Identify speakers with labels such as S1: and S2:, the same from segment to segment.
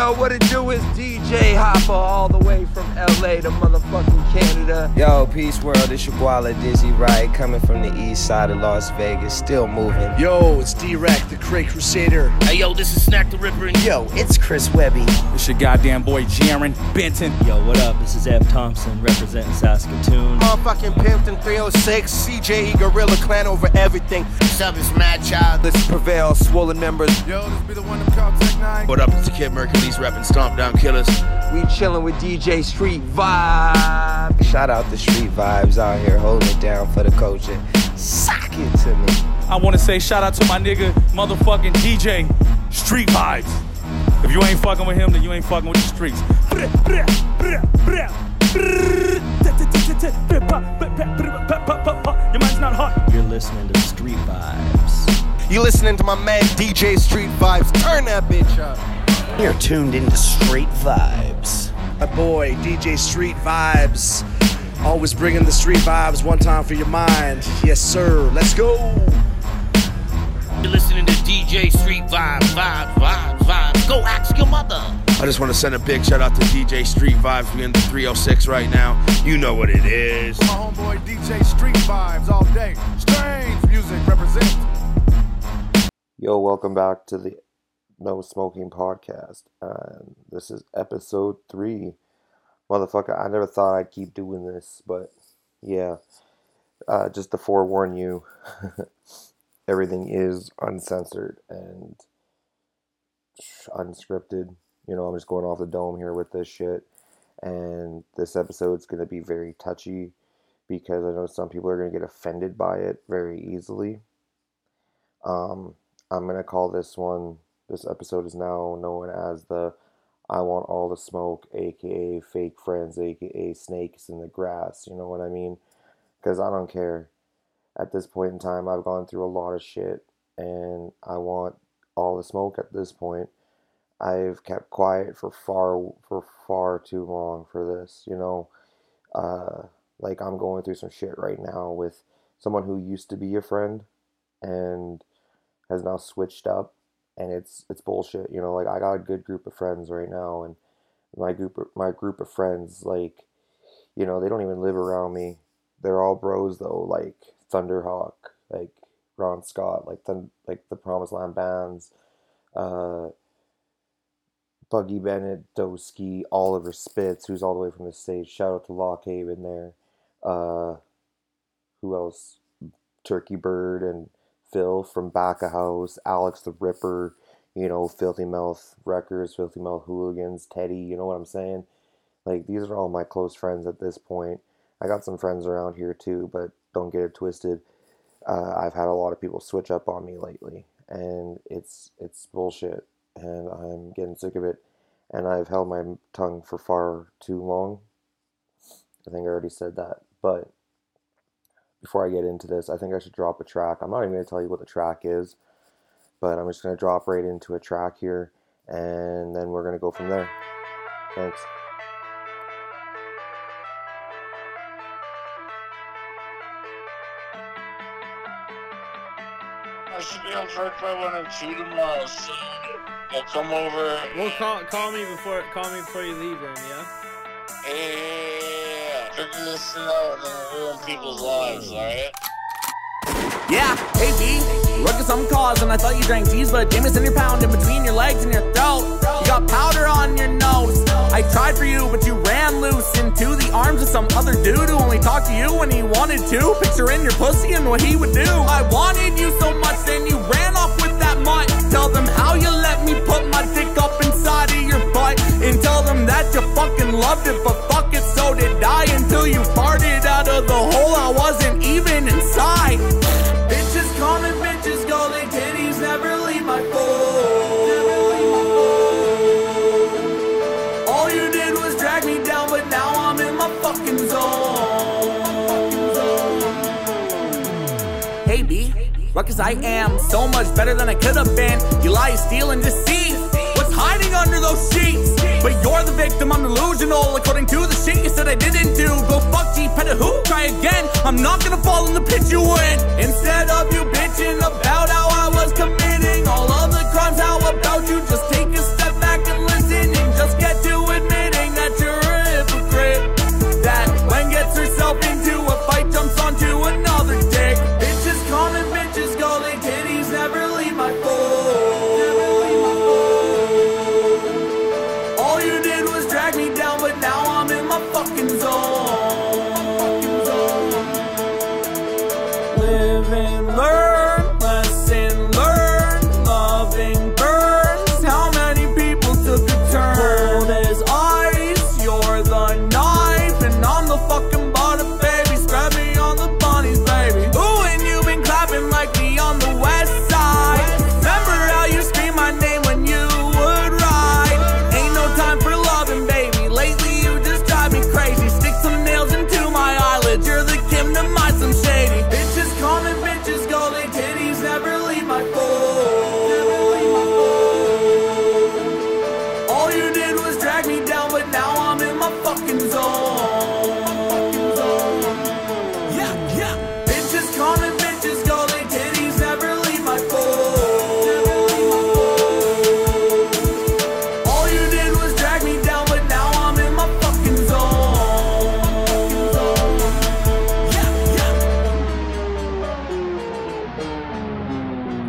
S1: Yo, what it do is DJ Hopper all the way from LA to motherfucking Canada.
S2: Yo, peace world, it's your Guala Dizzy Wright, coming from the east side of Las Vegas, still moving.
S3: Yo, it's D-Rec, the Cray Crusader.
S4: Hey, yo, this is Snak the Ripper. And
S2: Yo, it's Chris Webby.
S5: It's your goddamn boy Jarren Benton.
S6: Yo, what up? This is Ev Thompson representing Saskatoon.
S1: Motherfucking Pimpton 306, CJ Gorilla Clan over everything.
S4: what's up? It's Madchild.
S1: Let's prevail, swollen members.
S7: Yo, this be the one that called Tech N9ne.
S4: What up? It's the Kid Mercury's rapping Stomp Down Killers.
S1: We chillin' with DJ Street Vibe.
S2: Shout out the street vibes out here holding it down for the culture. Sock it to me.
S5: I want to say shout out to my nigga, motherfucking DJ, Street Vibes. If you ain't fucking with him, then you ain't fucking with the streets. Your mind's not hot.
S6: You're listening to Street Vibes.
S1: You listening to my man DJ Street Vibes. Turn that bitch up.
S2: You're tuned into Street Vibes.
S3: My boy, DJ Street Vibes. Always bringing the street vibes one time for your mind. Yes, sir. Let's go.
S4: You're listening to DJ Street Vibe, Vibe, Vibe, Vibe. Go ask your mother.
S7: I just want to send a big shout out to DJ Street Vibes. We in the 306 right now. You know what it is. My homeboy DJ Street Vibes all day. Strange music represent.
S8: Yo, welcome back to the No Smoking Podcast. This is episode three. Motherfucker, I never thought I'd keep doing this, but yeah. Uh, just to forewarn you, everything is uncensored and unscripted. You know, I'm just going off the dome here with this shit. And this episode's going to be very touchy because I know some people are going to get offended by it very easily. Um, I'm gonna call this one. This episode is now known as the "I Want All the Smoke," aka Fake Friends, aka Snakes in the Grass. You know what I mean? Because I don't care. At this point in time, I've gone through a lot of shit, and I want all the smoke. At this point, I've kept quiet for far for far too long for this. You know, uh, like I'm going through some shit right now with someone who used to be a friend, and has now switched up and it's it's bullshit you know like i got a good group of friends right now and my group my group of friends like you know they don't even live around me. They're all bros though like thunderhawk like ron scott like the like the promised land bands uh buggy bennett doski oliver spitz who's all the way from the stage shout out to lockhaven there. Uh who else? Turkey bird and Phil from Back of House, Alex the Ripper, you know, Filthy Mouth Records, Filthy Mouth Hooligans, Teddy, you know what I'm saying? Like, these are all my close friends at this point. I got some friends around here too, but don't get it twisted. Uh, I've had a lot of people switch up on me lately, and it's it's bullshit, and I'm getting sick of it. And I've held my tongue for far too long. I think I already said that, but before I get into this, I think I should drop a track. I'm not even going to tell you what the track is, but I'm just going to drop right into a track here, and then we're going to go from there. Thanks.
S9: I should be on track by one or two tomorrow, so I'll come over.
S10: Well, call, call me before call me before you leave, then, yeah.
S9: Yeah, this shit out and then ruin people's lives, alright?
S11: Yeah, hey B, ruckus some cause, and I thought you drank teas, but Jameson you're pounding between your legs and your throat. You got powder on your nose. I tried for you, but you ran loose into the arms of some other dude who only talked to you when he wanted to. Picture in your pussy and what he would do. I wanted you so much, then you ran off with that mutt. Tell them how you let me put my dick up inside of your butt, and tell them that you fucking loved it, but fuck it, so ruckus I am so much better than I could have been. You lie, steal, and deceive. What's hiding under those sheets? But you're the victim, I'm delusional. According to the shit you said I didn't do. Go fuck G, pet a who, try again. I'm not gonna fall in the pit you in. Instead of you bitching about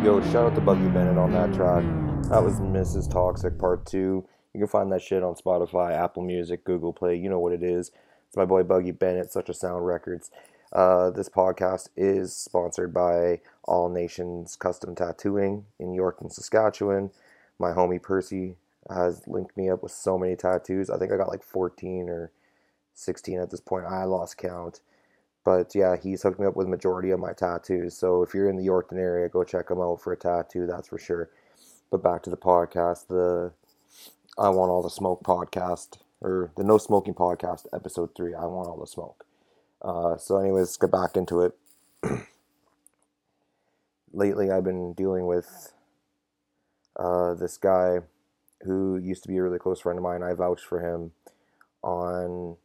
S8: Yo, shout out to Buggy Bennett on that track. That was Mrs. Toxic Part 2. You can find that shit on Spotify, Apple Music, Google Play. You know what it is. It's my boy Buggy Bennett, Such a Sound Records. Uh, this podcast is sponsored by All Nations Custom Tattooing in Yorkton, Saskatchewan. My homie Percy has linked me up with so many tattoos. I think I got like 14 or 16 at this point. I lost count. But yeah, he's hooked me up with majority of my tattoos. So if you're in the Yorkton area, go check him out for a tattoo, that's for sure. But back to the podcast, the I Want All the Smoke podcast, or the No Smoking podcast, episode three. I Want All the Smoke. Uh, so, anyways, let's get back into it. Lately, I've been dealing with uh, this guy who used to be a really close friend of mine. I vouched for him on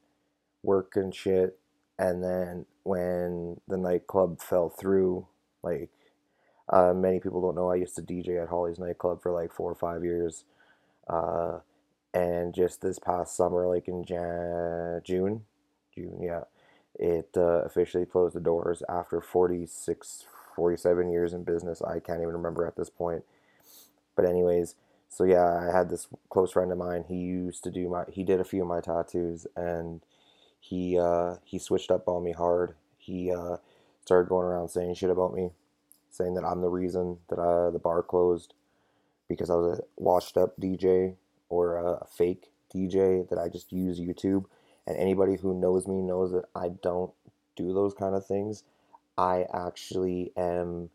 S8: work and shit. And then when the nightclub fell through, like uh, many people don't know, I used to DJ at Holly's nightclub for like four or five years. Uh, and just this past summer, like in Jan- June, June, yeah, it uh, officially closed the doors after 46, 47 years in business. I can't even remember at this point. But anyways, so yeah, I had this close friend of mine. He used to do my, he did a few of my tattoos, and he uh, he switched up on me hard. He uh, started going around saying shit about me, saying that I'm the reason that uh, the bar closed because I was a washed up DJ or a fake DJ that I just use YouTube. And anybody who knows me knows that I don't do those kind of things. I actually am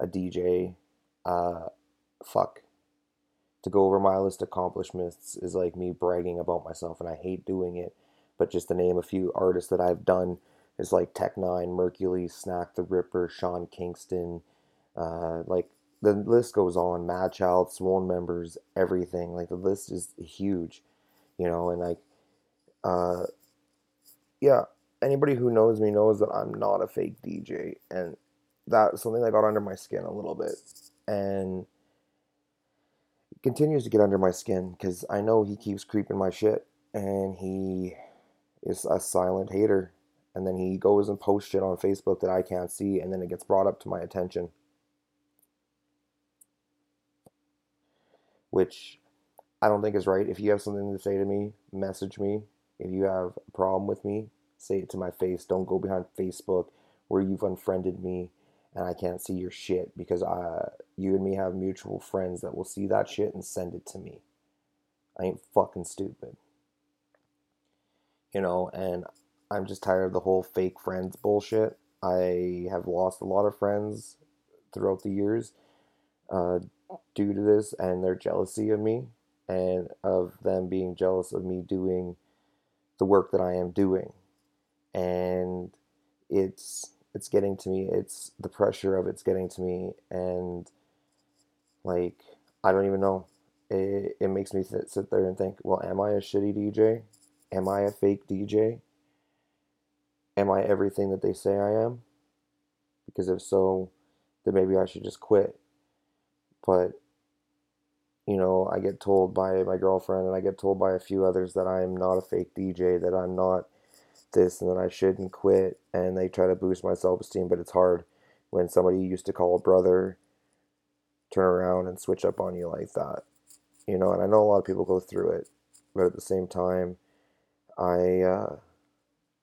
S8: a DJ. Uh, fuck. To go over my list of accomplishments is like me bragging about myself, and I hate doing it. But just to name a few artists that I've done is like Tech N9ne, Mercury, Snak the Ripper, Sean Kingston, uh, like the list goes on. Madchild, Swollen members, everything. Like the list is huge, you know. And like, uh, yeah, anybody who knows me knows that I'm not a fake DJ, and that's something that got under my skin a little bit, and continues to get under my skin because I know he keeps creeping my shit, and he is a silent hater. And then he goes and posts shit on Facebook that I can't see, and then it gets brought up to my attention. which I don't think is right. If you have something to say to me, message me. If you have a problem with me, say it to my face. Don't go behind Facebook where you've unfriended me and I can't see your shit because I, you and me have mutual friends that will see that shit and send it to me. I ain't fucking stupid. You know, and I'm just tired of the whole fake friends bullshit. I have lost a lot of friends throughout the years uh, due to this and their jealousy of me and of them being jealous of me doing the work that I am doing. And it's it's getting to me. It's the pressure of it's getting to me and like I don't even know. It, it makes me sit, sit there and think, well, am I a shitty DJ? Am I a fake DJ? Am I everything that they say I am? Because if so, then maybe I should just quit but you know i get told by my girlfriend and i get told by a few others that i'm not a fake dj that i'm not this and that i shouldn't quit and they try to boost my self-esteem but it's hard when somebody you used to call a brother turn around and switch up on you like that you know and i know a lot of people go through it but at the same time, I uh,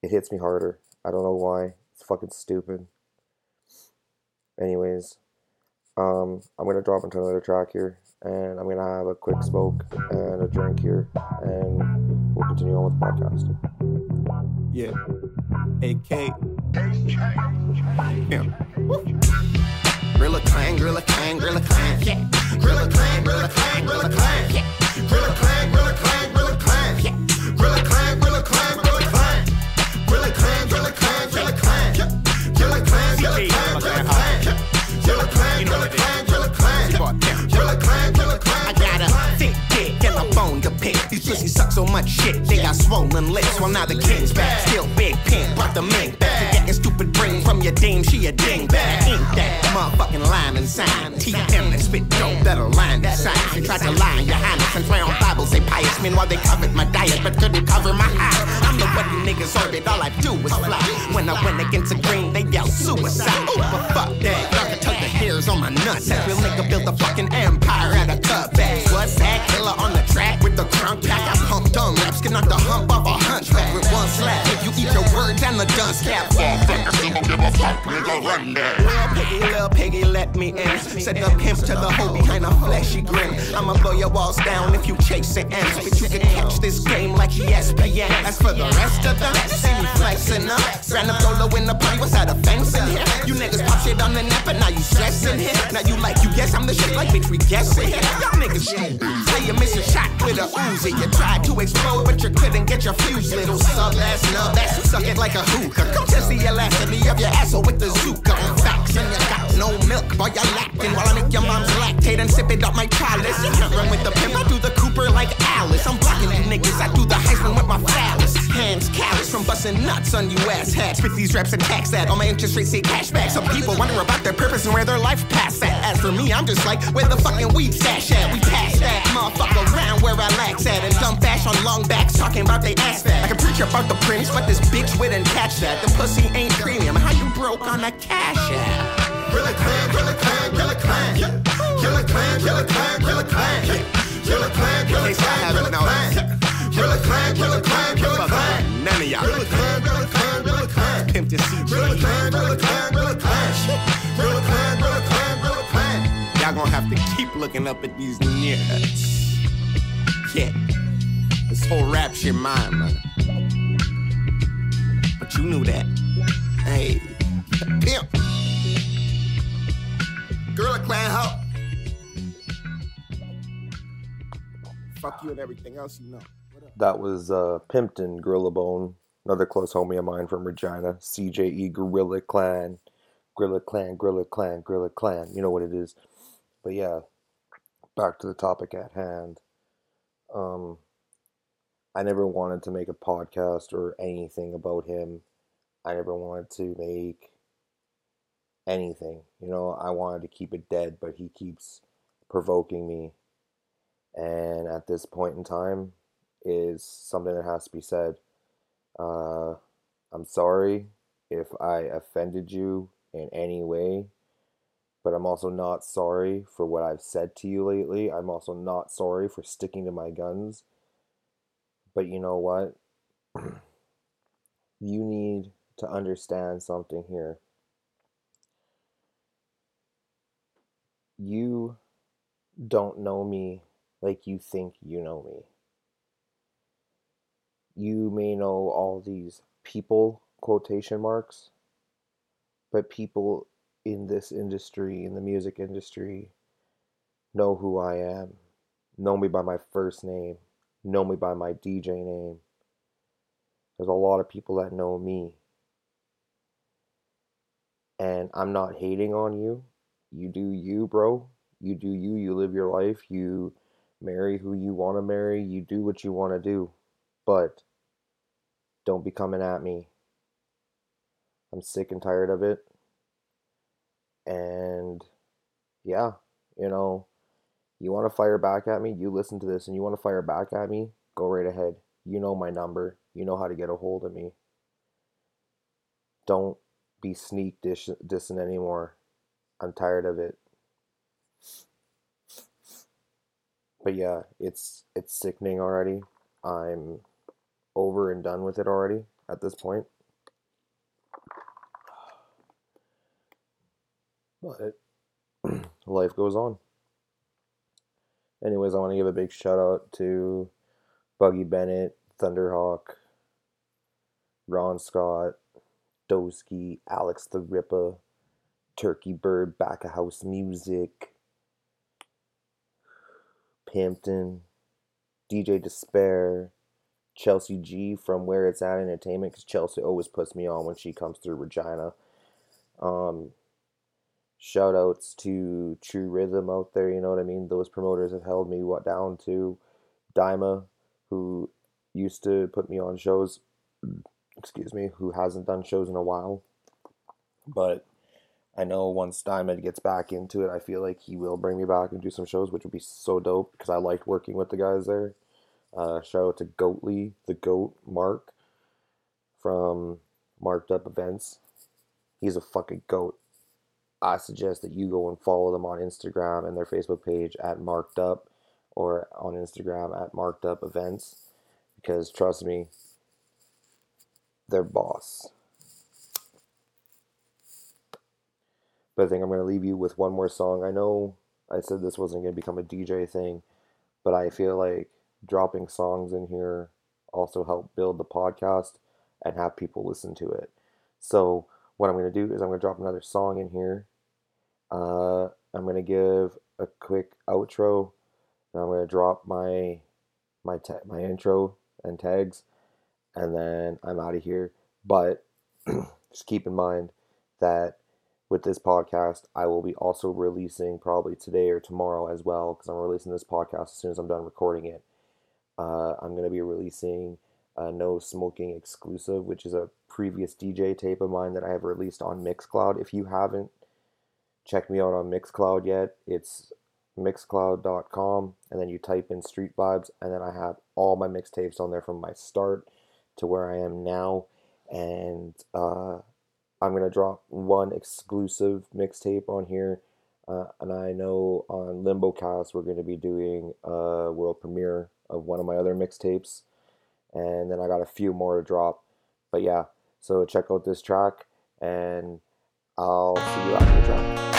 S8: it hits me harder. I don't know why. It's fucking stupid. Anyways, um, I'm gonna drop into another track here, and I'm gonna have a quick smoke and a drink here, and we'll continue on with the podcast.
S12: Yeah. AK. Yeah.
S13: Grilla clang, grilla clang, grilla clang. Yeah. Grilla clang, grilla clang, grilla clang. Yeah. Grilla clang,
S14: so much shit, they got swollen lips. Well, now the king's back. Still big pimp, brought the mink back. Forgetting stupid brain from your dame, she a dingbat. Ain't that motherfucking line and sign? TM that spit dope, better line the sign. She tried to lie, your highness, and swear on Bible, say pious. Meanwhile, they covered my diet, but couldn't cover my eyes. I'm the one niggas orbit, all I do is fly. When I went against the green, they yell suicide. Ooh, but fuck that, y'all can tug the hairs on my nuts. That real nigga built a fucking empire out of cutbacks. What's that? Killer on the track with the crunk pack. I pump dumb raps, can knock the hump off a hunchback with one slap. If you eat your words and the dust cap. Lil piggy, lil piggy, let me in. Said the pimp to the hoe behind a fleshy grin. I'ma blow your walls down if you chase chasing M's. But you can catch this game like ESPN. As for the rest of them, see me flexing up. Ran up solo in the party, was that a fence in here? You niggas pop shit on the net, but now you stressing here. Now you like, you guess I'm the shit, like bitch, we guessing here. Y'all niggas stupid. Say you miss a shot with a Uzi. You tried to explode, but you couldn't get your fuse, little sub ass nub. That's suck it like a hookah. Come test the elasticity of your asshole with the on facts. And you got no milk, boy, you're lacking. While I make your mom's lactate and sip it up my chalice. You can't run with the pimp, I do the Cooper like Alice. I'm blocking you niggas, I do the Heisman with my phallus. Hands callous from busting nuts on you ass hats. Spit these raps and tax that. All my interest rates say cashback. Some people wonder about their purpose and where their life pass at. As for me, I'm just like, where the fucking weed stash at? We pass that motherfucker around where I lax at. And dumb bash on long backs talking about they ass fat. I can preach about the prince, but this bitch wouldn't catch that. The pussy ain't premium. How you broke on a cash app?
S13: Clang. Grilla clang, grilla clang, grilla clang.
S14: None of y'all. Pimp to CG. Y'all gonna have to keep looking up at these nuts. Yeah. This whole rap shit mine, man. But you knew that. Hey. Pimp. Gorilla Clan hoe. Fuck you and everything else you know.
S8: That was uh, Pimpton Gorilla Bone, another close homie of mine from Regina. CJE Gorilla Clan, Gorilla Clan, Gorilla Clan, Gorilla Clan. You know what it is. But yeah, back to the topic at hand. Um, I never wanted to make a podcast or anything about him. I never wanted to make anything. You know, I wanted to keep it dead, but he keeps provoking me. And at this point in time, is something that has to be said. Uh, I'm sorry if I offended you in any way, but I'm also not sorry for what I've said to you lately. I'm also not sorry for sticking to my guns. But you know what? you need to understand something here. You don't know me like you think you know me. You may know all these people, quotation marks, but people in this industry, in the music industry, know who I am, know me by my first name, know me by my DJ name. There's a lot of people that know me. And I'm not hating on you. You do you, bro. You do you. You live your life. You marry who you want to marry. You do what you want to do. But don't be coming at me. I'm sick and tired of it. And yeah, you know, you want to fire back at me, you listen to this and you want to fire back at me, go right ahead. You know my number. You know how to get a hold of me. Don't be sneak dish- dissing anymore. I'm tired of it. But yeah, it's it's sickening already. I'm over and done with it already at this point. But life goes on. Anyways, I want to give a big shout out to Buggy Bennett, Thunderhawk, Ron Scott, Doski, Alex the Ripper, Turkey Bird, Back of House Music, Pimpton, DJ Despair, Chelsea G from Where It's At Entertainment, because Chelsea always puts me on when she comes through Regina. Um, shout outs to True Rhythm out there, you know what I mean? Those promoters have held me what down to Daima, who used to put me on shows, excuse me, who hasn't done shows in a while. But I know once Diamond gets back into it, I feel like he will bring me back and do some shows, which would be so dope because I liked working with the guys there. Uh, shout out to Goatly, the Goat Mark from Marked Up Events. He's a fucking goat. I suggest that you go and follow them on Instagram and their Facebook page at Marked Up or on Instagram at Marked Up Events because trust me, they're boss. But I think I'm going to leave you with one more song. I know I said this wasn't going to become a DJ thing, but I feel like dropping songs in here also help build the podcast and have people listen to it. So what I'm going to do is I'm going to drop another song in here. Uh, I'm going to give a quick outro. I'm going to drop my my my intro and tags, and then I'm out of here. But just keep in mind that with this podcast, I will be also releasing probably today or tomorrow as well because I'm releasing this podcast as soon as I'm done recording it. Uh, I'm going to be releasing a No Smoking exclusive, which is a previous DJ tape of mine that I have released on Mixcloud. If you haven't checked me out on Mixcloud yet, it's mixcloud.com and then you type in Street Vibes, and then I have all my mixtapes on there from my start to where I am now. And uh, I'm gonna drop one exclusive mixtape on here, uh, and I know on LimboCast we're gonna be doing a world premiere of one of my other mixtapes, and then I got a few more to drop. But yeah, so check out this track, and I'll see you after the track.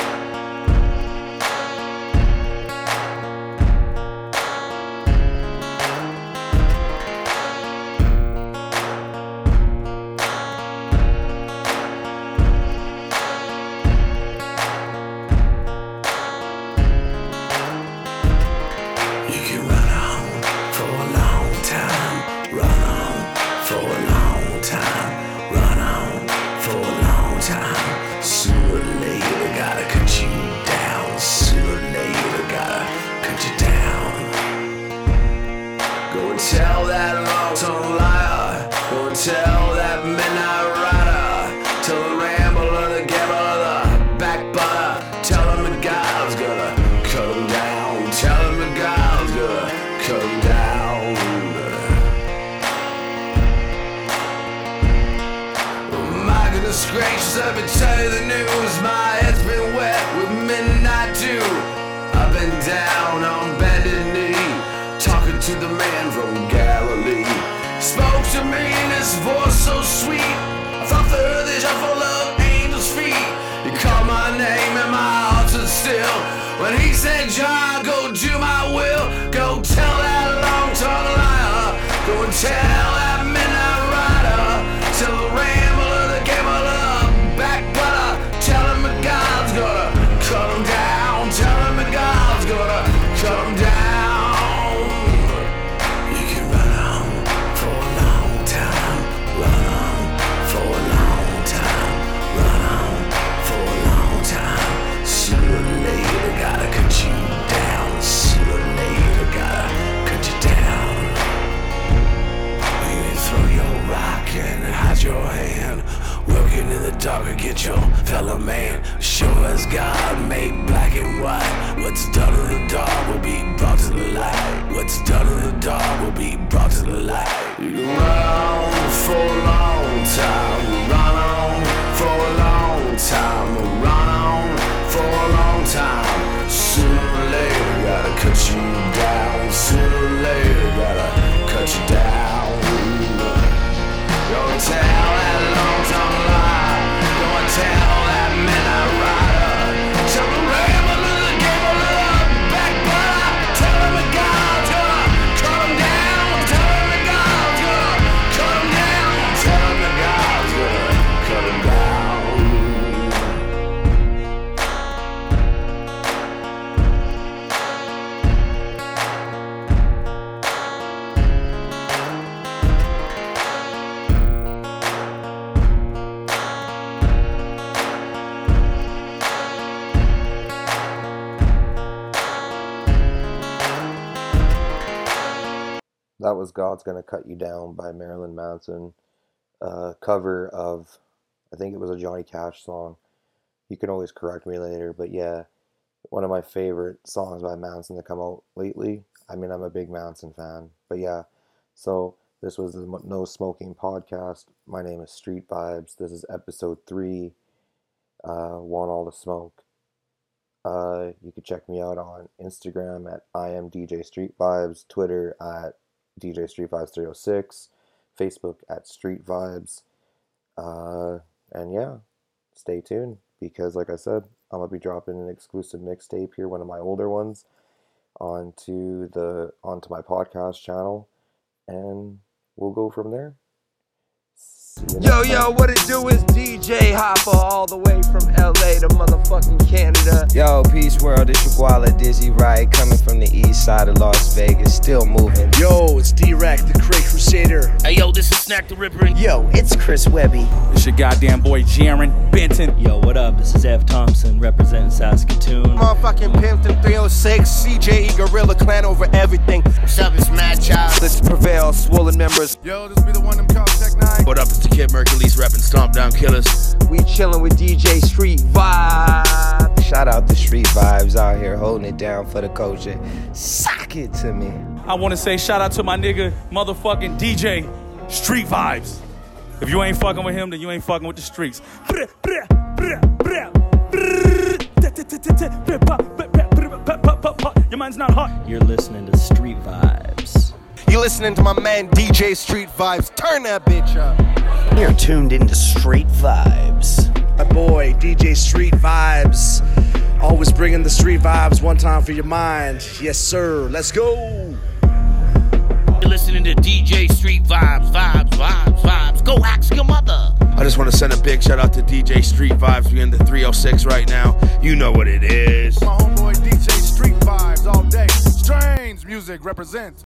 S13: Me tell you the news. My head's been wet with midnight dew. I've been down on bended knee, talking to the man from Galilee. Spoke to me in his voice so sweet. I thought the earth is full of angels' feet. He called my name and my heart stood still. When he said, John, go do my will. Go tell that long-tongued liar. Go and tell God's Gonna Cut You Down
S8: by Marilyn Manson. Uh, cover of, I think it was a Johnny Cash song. You can always correct me later, but yeah, one of my favorite songs by Manson to come out lately. I mean, I'm a big Manson fan, but yeah. So this was the No Smoking podcast. My name is Street Vibes. This is episode three. Uh, want all the smoke. Uh, you can check me out on Instagram at I am DJ Street Vibes, Twitter at DJ Street Vibes 306, Facebook at Street Vibes. Uh, and yeah, stay tuned because, like I said, I'm gonna be dropping an exclusive mixtape here, one of my older ones, onto the onto my podcast channel, and we'll go from there.
S2: Yo, yo, what it do is DJ Hopper all the way from LA to motherfucking Canada.
S15: Yo, peace world, it's your Guala Dizzy Wright, coming from the east side of Las Vegas, still moving.
S3: Yo, it's D-Rack, the Cray Crusader.
S4: Hey, yo, this is Snak the Ripper. And
S1: yo, it's Chris Webby.
S5: It's your goddamn boy Jarren Benton.
S6: Yo, what up? This is Ev Thompson representing Saskatoon.
S1: Motherfucking Pimpton 306, CJE Gorilla Clan over everything.
S4: What's up? It's Madchild.
S2: Let's prevail, swollen members.
S16: Yo, this be the one them called Tech N9ne.
S4: What up? It's the Kid Mercury's rapping Stomp Down Killers.
S2: We chillin' with DJ Street Vibe.
S15: Shout out to Street Vibes out here holding it down for the culture. Sock it to me.
S5: I want to say shout out to my nigga, motherfucking DJ, Street Vibes. If you ain't fucking with him, then you ain't fucking with the streets. Your mind's not hot.
S6: You're listening to Street Vibes.
S1: You listening to my man DJ Street Vibes. Turn that bitch up.
S13: You're tuned into Street Vibes.
S3: My boy, DJ Street Vibes. Always bringing the street vibes one time for your mind. Yes, sir. Let's go.
S4: You're listening to DJ Street Vibes, Vibes, Vibes, Vibes. Go ask your mother.
S16: I just want to send a big shout out to DJ Street Vibes. We're in the 306 right now. You know what it is.
S7: My homeboy DJ Street Vibes all day. Strange music represents.